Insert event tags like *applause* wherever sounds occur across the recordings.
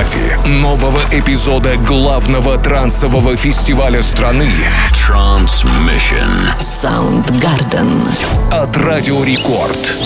Pre-пати нового эпизода главного трансового фестиваля страны Transmission. Soundgarden. от Радио Рекорд.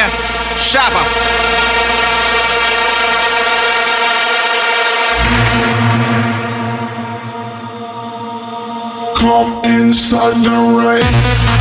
Junior Come inside the rain.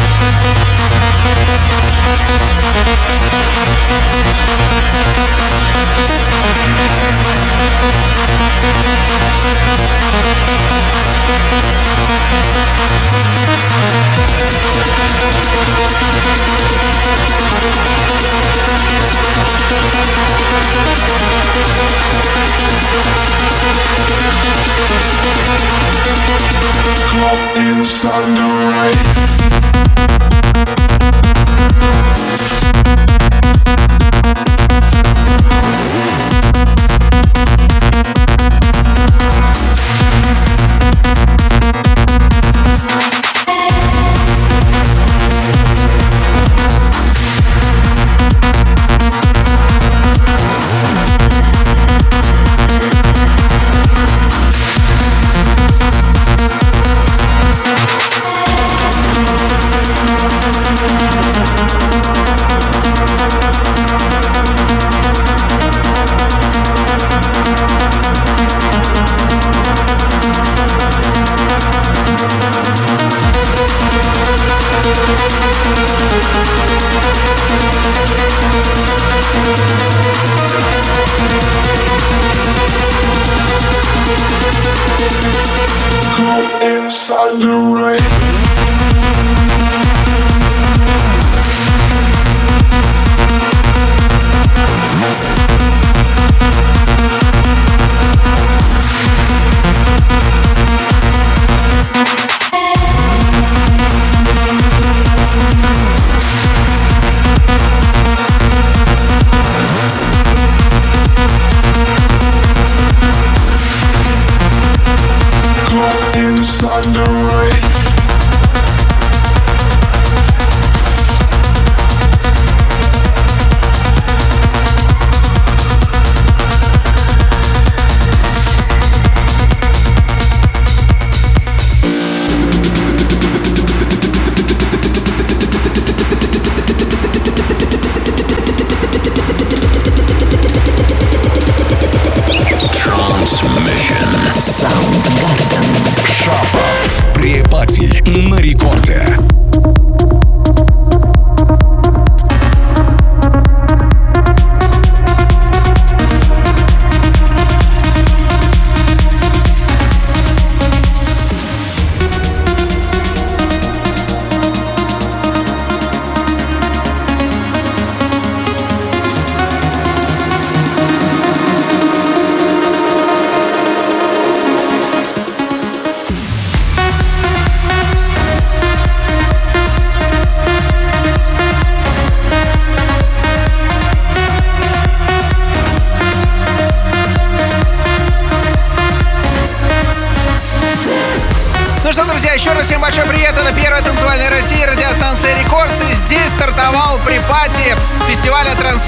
Inside the right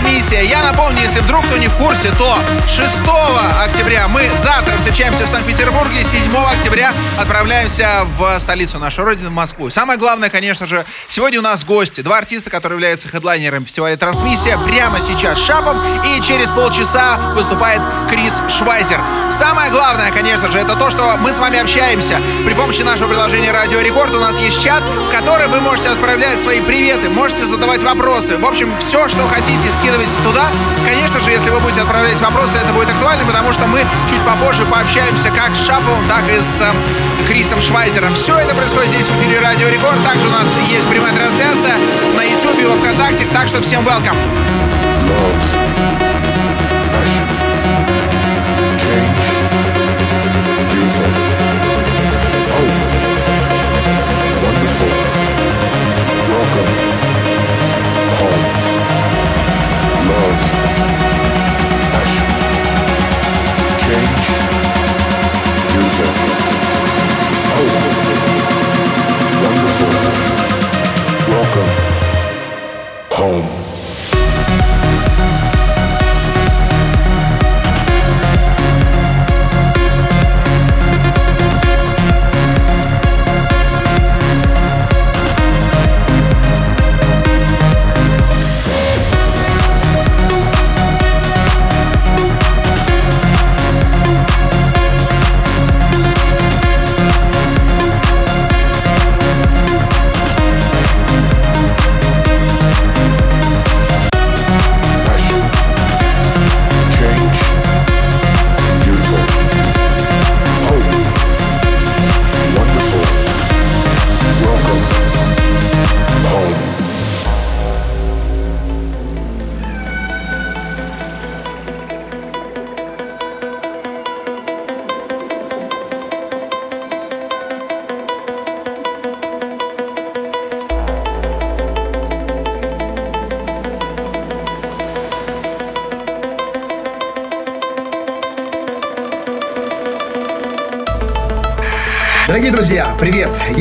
Трансмиссия. Я напомню, если вдруг кто не в курсе, то 6 октября мы завтра встречаемся в Санкт-Петербурге, 7 октября отправляемся в столицу нашей Родины, в Москву. И самое главное, конечно же, сегодня у нас гости. Два артиста, которые являются хедлайнером фестиваля Трансмиссия. Прямо сейчас Шапов и через полчаса выступает Крис Швайзер. Самое главное, конечно же, это то, что мы с вами общаемся при помощи нашего приложения Радио Рекорд. У нас есть чат, в которой вы можете отправлять свои приветы, можете задавать вопросы. В общем, все, что хотите, скидывайте туда. Конечно же, если вы будете отправлять вопросы, это будет актуально, потому что мы чуть попозже пообщаемся как с Шаповым, так и с э, Крисом Швайзером. Все это происходит здесь в эфире Радио Рекорд. Также у нас есть прямая трансляция на YouTube и во Вконтакте, так что всем welcome. Дорогие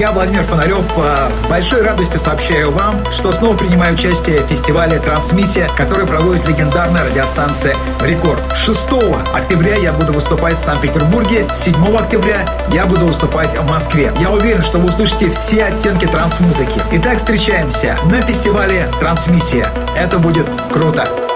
Я Владимир Фонарев. С большой радостью сообщаю вам, что снова принимаю участие в фестивале «Трансмиссия», который проводит легендарная радиостанция «Рекорд». 6 октября я буду выступать в Санкт-Петербурге, 7 октября я буду выступать в Москве. Я уверен, что вы услышите все оттенки транс-музыки. Итак, встречаемся на фестивале «Трансмиссия». Это будет круто!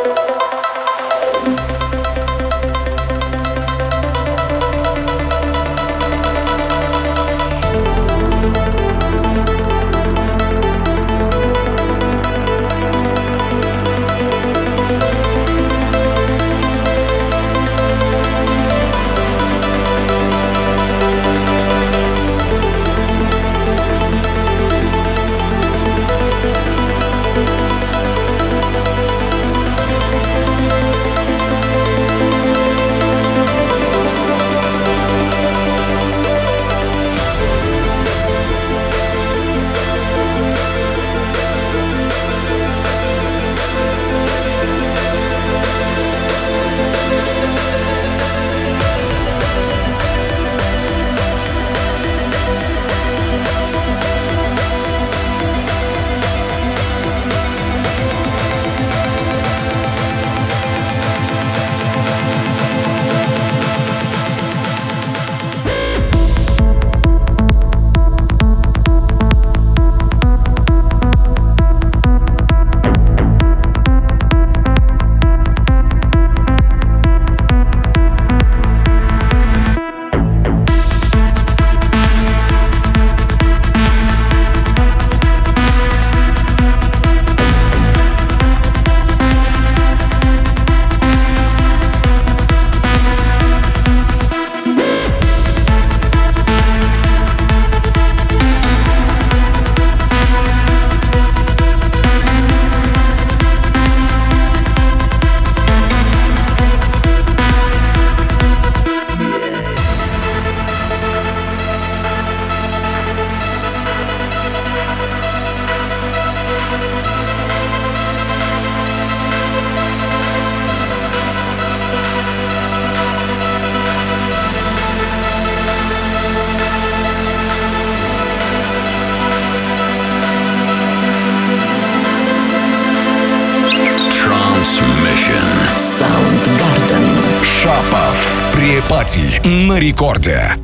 На рекорде.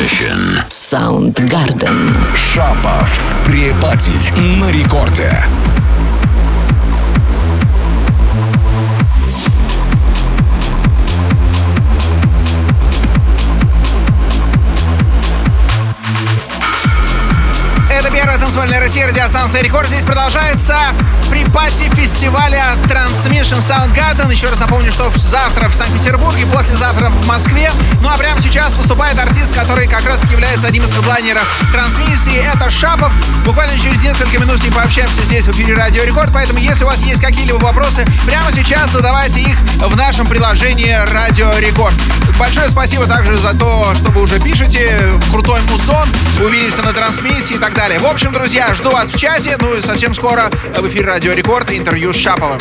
Transmission. Soundgarden. Шапов. Препати на рекорде. Танцевальная Россия, радиостанция Рекорд. Здесь продолжается припати фестиваля Transmission Soundgarden. Еще раз напомню, что завтра в Санкт-Петербурге, послезавтра в Москве. Ну а прямо сейчас выступает артист, который как раз таки является одним из хедлайнеров трансмиссии. Это Шапов. Буквально через несколько минут с ним пообщаемся здесь в эфире Радио Рекорд. Поэтому, если у вас есть какие-либо вопросы, прямо сейчас задавайте их в нашем приложении Радио Рекорд. Большое спасибо также за то, что вы уже пишете. Крутой мусон. Увидимся на трансмиссии и так далее. В общем, друзья, жду вас в чате. Ну и совсем скоро в эфире Радио Рекорд интервью с Шаповым.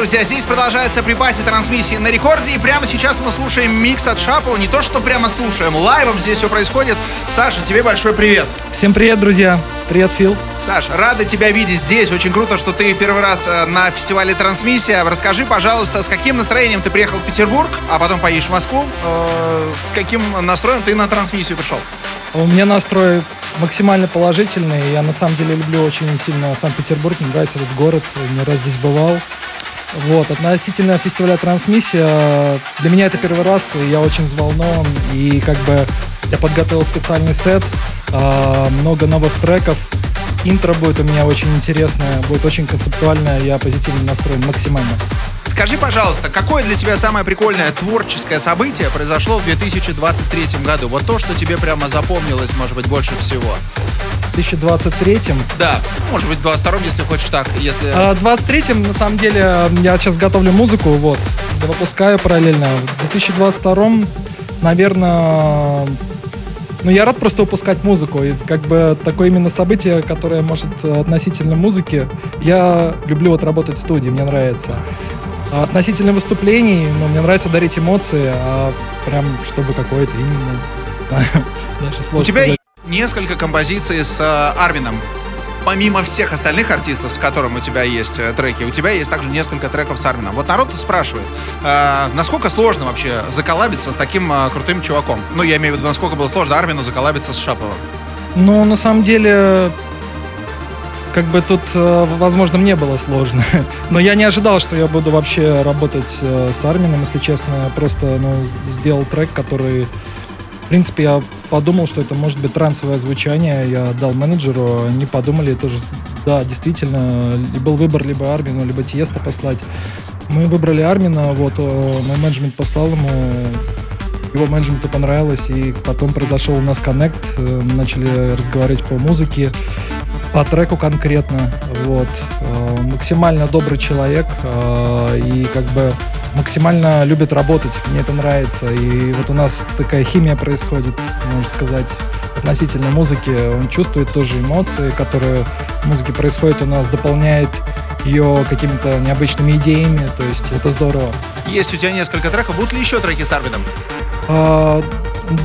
Друзья. Здесь продолжается припати трансмиссии на рекорде. И прямо сейчас мы слушаем микс от Шапова. Не то, что прямо слушаем. Лайвом здесь все происходит. Саша, тебе большой привет. Всем привет, друзья. Привет, Фил. Саш, рада тебя видеть здесь. Очень круто, что ты первый раз э, на фестивале Трансмиссия. Расскажи, пожалуйста, с каким настроением ты приехал в Петербург, а потом поедешь в Москву. Э, с каким настроем ты на трансмиссию пришел? У меня настрой максимально положительный. Я на самом деле люблю очень сильно Санкт-Петербург. Мне нравится этот город. Не раз здесь бывал. Вот, относительно фестиваля «Трансмиссия», для меня это первый раз, и я очень взволнован, и как бы я подготовил специальный сет, а, много новых треков, интро будет у меня очень интересное, будет очень концептуальное, я позитивно настроен максимально. Скажи, пожалуйста, какое для тебя самое прикольное творческое событие произошло в 2023 году? Вот то, что тебе прямо запомнилось, может быть, больше всего. В 2023 Да, может быть, в 22 если хочешь так, если... А, В 23-м, на самом деле, я сейчас готовлю музыку, вот, выпускаю параллельно. В 2022-м, наверное, ну, я рад просто выпускать музыку. И как бы такое именно событие, которое может относительно музыки. Я люблю вот работать в студии, мне нравится. А относительно выступлений, ну, мне нравится дарить эмоции, а прям чтобы какое-то именно... *laughs* У тебя несколько композиций с э, Армином. Помимо всех остальных артистов, с которыми у тебя есть э, треки, у тебя есть также несколько треков с Армином. Вот народ тут спрашивает, э, насколько сложно вообще заколабиться с таким э, крутым чуваком? Ну, я имею в виду, насколько было сложно Армину заколабиться с Шаповым. Ну, на самом деле, как бы тут, э, возможно, мне было сложно. *laughs* Но я не ожидал, что я буду вообще работать э, с Армином, если честно. Я просто ну, сделал трек, который... Принципе, я подумал, что это может быть трансовое звучание. Я дал менеджеру, они подумали, тоже, да, действительно, был выбор либо Армину, либо Тиеста послать. Мы выбрали Армина, вот, э, мой менеджмент послал ему, его менеджменту понравилось, и потом произошел у нас коннект, э, начали разговаривать по музыке, по треку конкретно, вот. Э, Максимально добрый человек, и как бы максимально любит работать, мне это нравится, и вот у нас такая химия происходит, можно сказать, относительно музыки, он чувствует тоже эмоции, которые в музыке происходят. У нас, дополняет ее какими-то необычными идеями, то есть это здорово. Есть у тебя несколько треков, будут ли еще треки с Армином? А,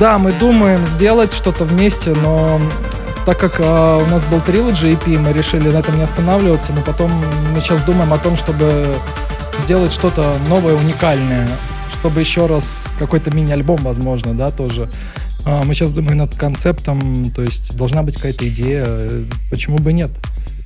да, мы думаем сделать что-то вместе, но так как а, у нас был трилоджи EP, мы решили на этом не останавливаться, но потом мы сейчас думаем о том, чтобы сделать что-то новое, уникальное, чтобы еще раз какой-то мини-альбом, возможно, да, тоже. А, мы сейчас думаем над концептом, то есть должна быть какая-то идея, э, почему бы нет?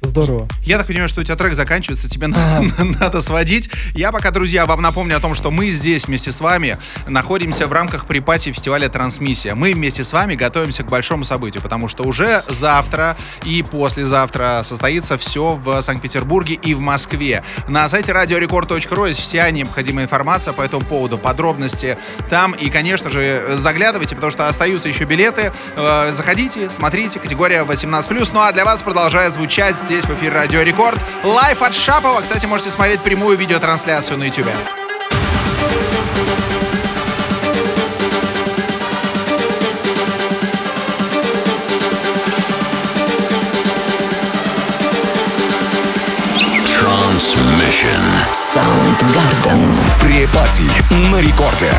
Здорово. Я так понимаю, что у тебя трек заканчивается, тебе на- *laughs* надо сводить. Я пока, друзья, вам напомню о том, что мы здесь вместе с вами находимся в рамках припати фестиваля «Трансмиссия». Мы вместе с вами готовимся к большому событию, потому что уже завтра и послезавтра состоится все в Санкт-Петербурге и в Москве. На сайте radiorecord.ru есть вся необходимая информация по этому поводу, подробности там. И, конечно же, заглядывайте, потому что остаются еще билеты. Э, Заходите, смотрите, категория 18+. Ну а для вас продолжает звучать здесь в эфире Радио Рекорд. Live от Шапова. Кстати, можете смотреть прямую видеотрансляцию на YouTube. Transmission. Soundgarden. Препати на рекорде.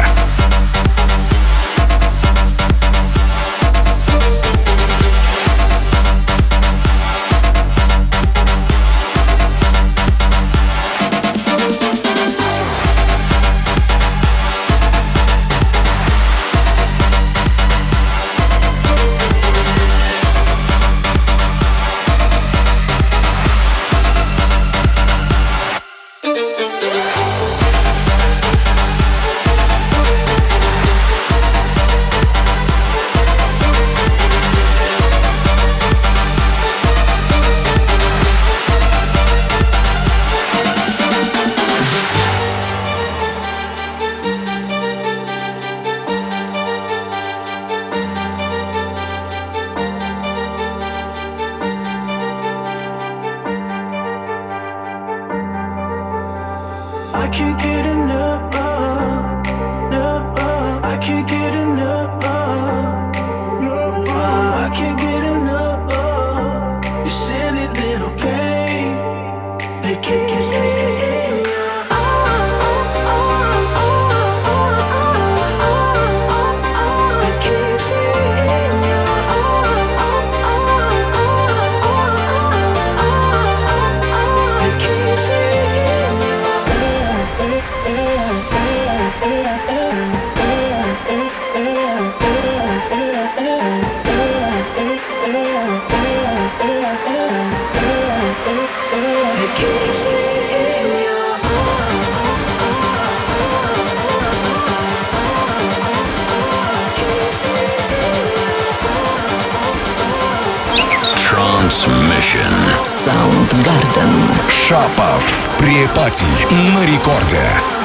Transmission. Soundgarden. Шапов. Препати на рекорде.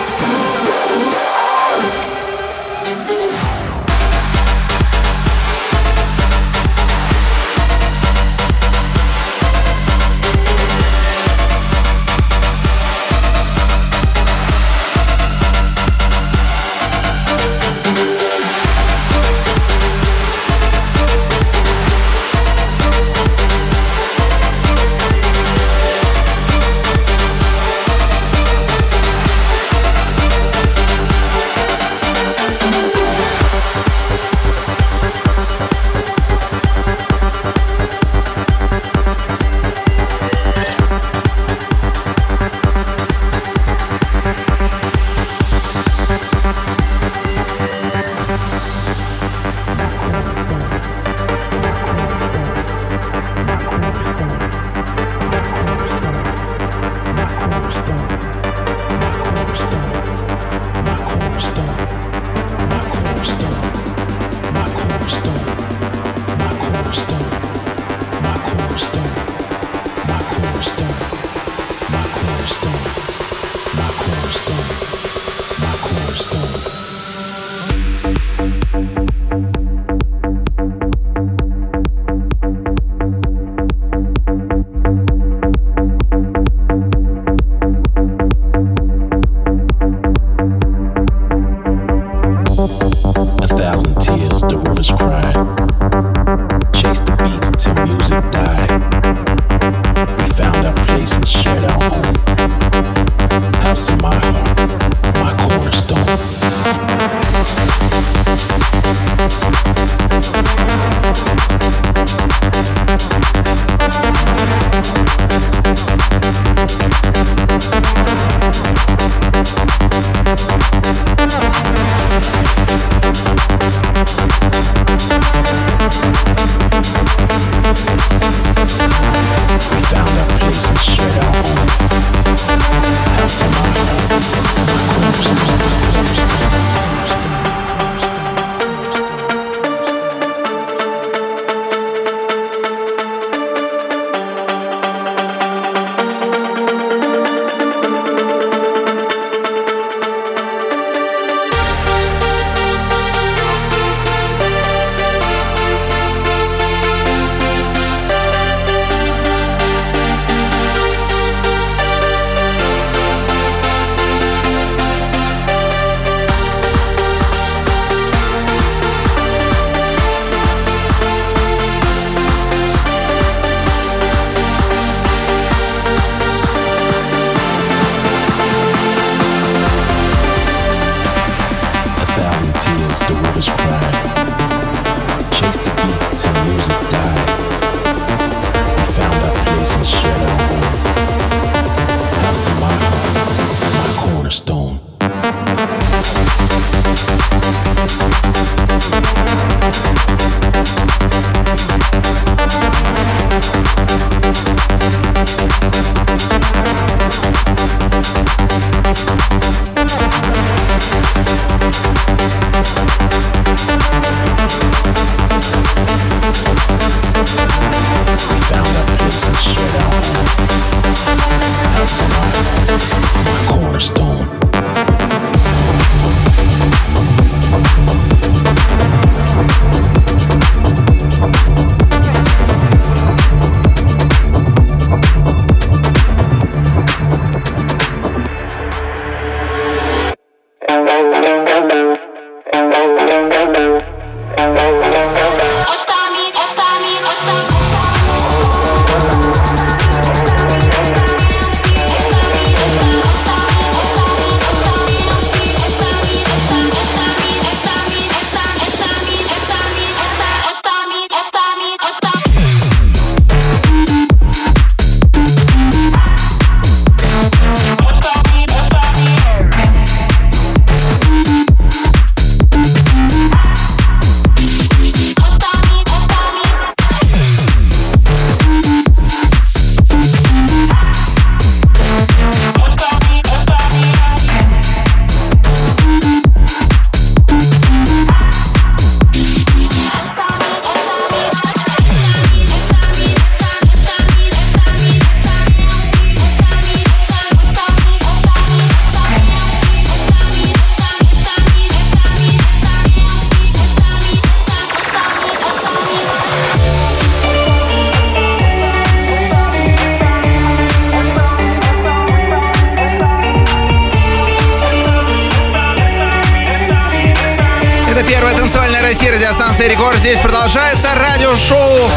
Радиостанция Рекорд. Здесь продолжается радиошоу.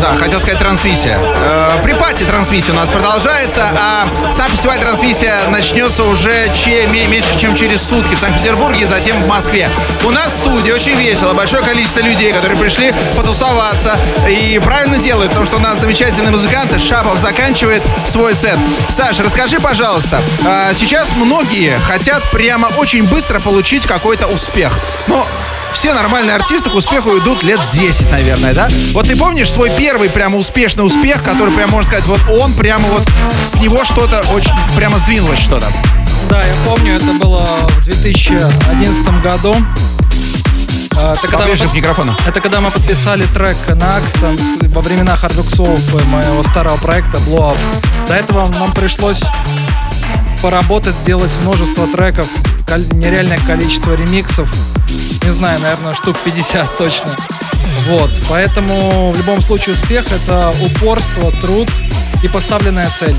Да, хотел сказать трансмиссия. Э, при пати трансмиссия у нас продолжается, а сам фестиваль трансмиссия начнется уже че, меньше, чем через сутки в Санкт-Петербурге затем в Москве. У нас в студии очень весело, большое количество людей, которые пришли потусоваться и правильно делают, потому что у нас замечательные музыканты. Шапов заканчивает свой сет. Саша, расскажи, пожалуйста, э, сейчас многие хотят прямо очень быстро получить какой-то успех. Но все нормальные артисты к успеху идут лет 10, наверное, да? Вот ты помнишь свой первый прямо успешный успех, который прям можно сказать, вот он прямо вот с него что-то очень, прямо сдвинулось что-то? Да, я помню, это было в 2011 году. А, это когда, мы, к микрофону. это когда мы подписали трек на Акстон во времена хардуксов моего старого проекта Blow Up. До этого нам пришлось поработать, сделать множество треков, нереальное количество ремиксов. Не знаю, наверное, штук 50 точно. Вот, поэтому в любом случае успех — это упорство, труд и поставленная цель.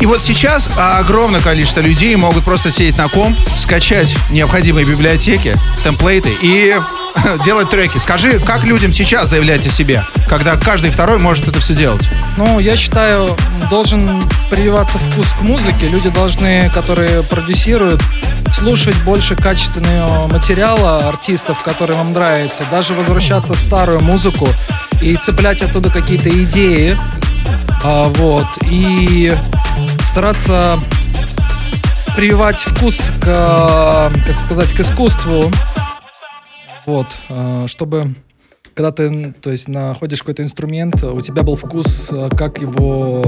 И вот сейчас огромное количество людей могут просто сидеть на ком, скачать необходимые библиотеки, темплейты и *laughs* делать треки. Скажи, как людям сейчас заявлять о себе, когда каждый второй может это все делать? Ну, я считаю, должен прививаться вкус к музыке. Люди должны, которые продюсируют, слушать больше качественного материала артистов, которые вам нравятся, даже возвращаться в старую музыку и цеплять оттуда какие-то идеи, а, вот, и стараться прививать вкус к, как сказать, к искусству, вот, а, чтобы когда ты, то есть, находишь какой-то инструмент, у тебя был вкус, э, как его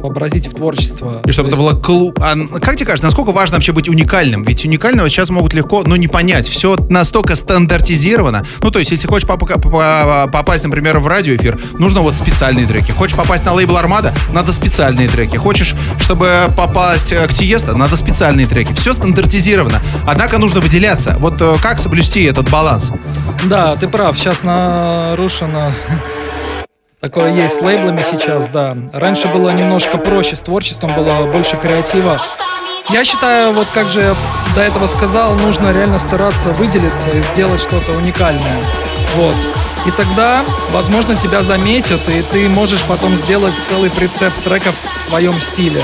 вообразить в творчество. И чтобы то это было клу... А как тебе кажется, насколько важно вообще быть уникальным? Ведь уникального сейчас могут легко, но не понять. Все настолько стандартизировано. Ну, то есть, если хочешь попасть, например, в радиоэфир, нужно вот специальные треки. Хочешь попасть на лейбл Армада, надо специальные треки. Хочешь, чтобы попасть к Тиеста, надо специальные треки. Все стандартизировано. Однако нужно выделяться. Вот э, как соблюсти этот баланс? Да, ты прав. Сейчас нарушено Такое есть с лейблами сейчас, да. Раньше было немножко проще с творчеством, было больше креатива. Я считаю, вот как же я до этого сказал, нужно реально стараться выделиться и сделать что-то уникальное. Вот. И тогда, возможно, тебя заметят, и ты можешь потом сделать целый прицеп треков в твоем стиле.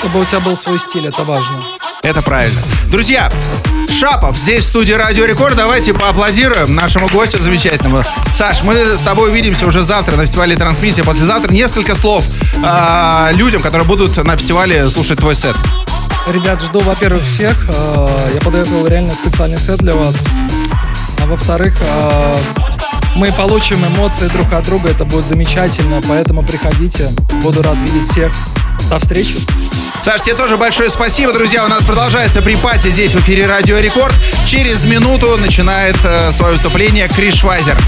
Чтобы у тебя был свой стиль, это важно. Это правильно. Друзья, Шапов здесь в студии Радио Рекорд. Давайте поаплодируем нашему гостю замечательному. Саш, мы с тобой увидимся уже завтра на фестивале трансмиссия. Послезавтра несколько слов э, людям, которые будут на фестивале слушать твой сет. Ребят, жду, во-первых, всех. Э, я подготовил реально специальный сет для вас. А во-вторых, э, мы получим эмоции друг от друга. Это будет замечательно. Поэтому приходите. Буду рад видеть всех. До встречи. Саш, тебе тоже большое спасибо, друзья. У нас продолжается припати здесь в эфире Радио Рекорд. Через минуту начинает э, свое выступление Криш Вайзер.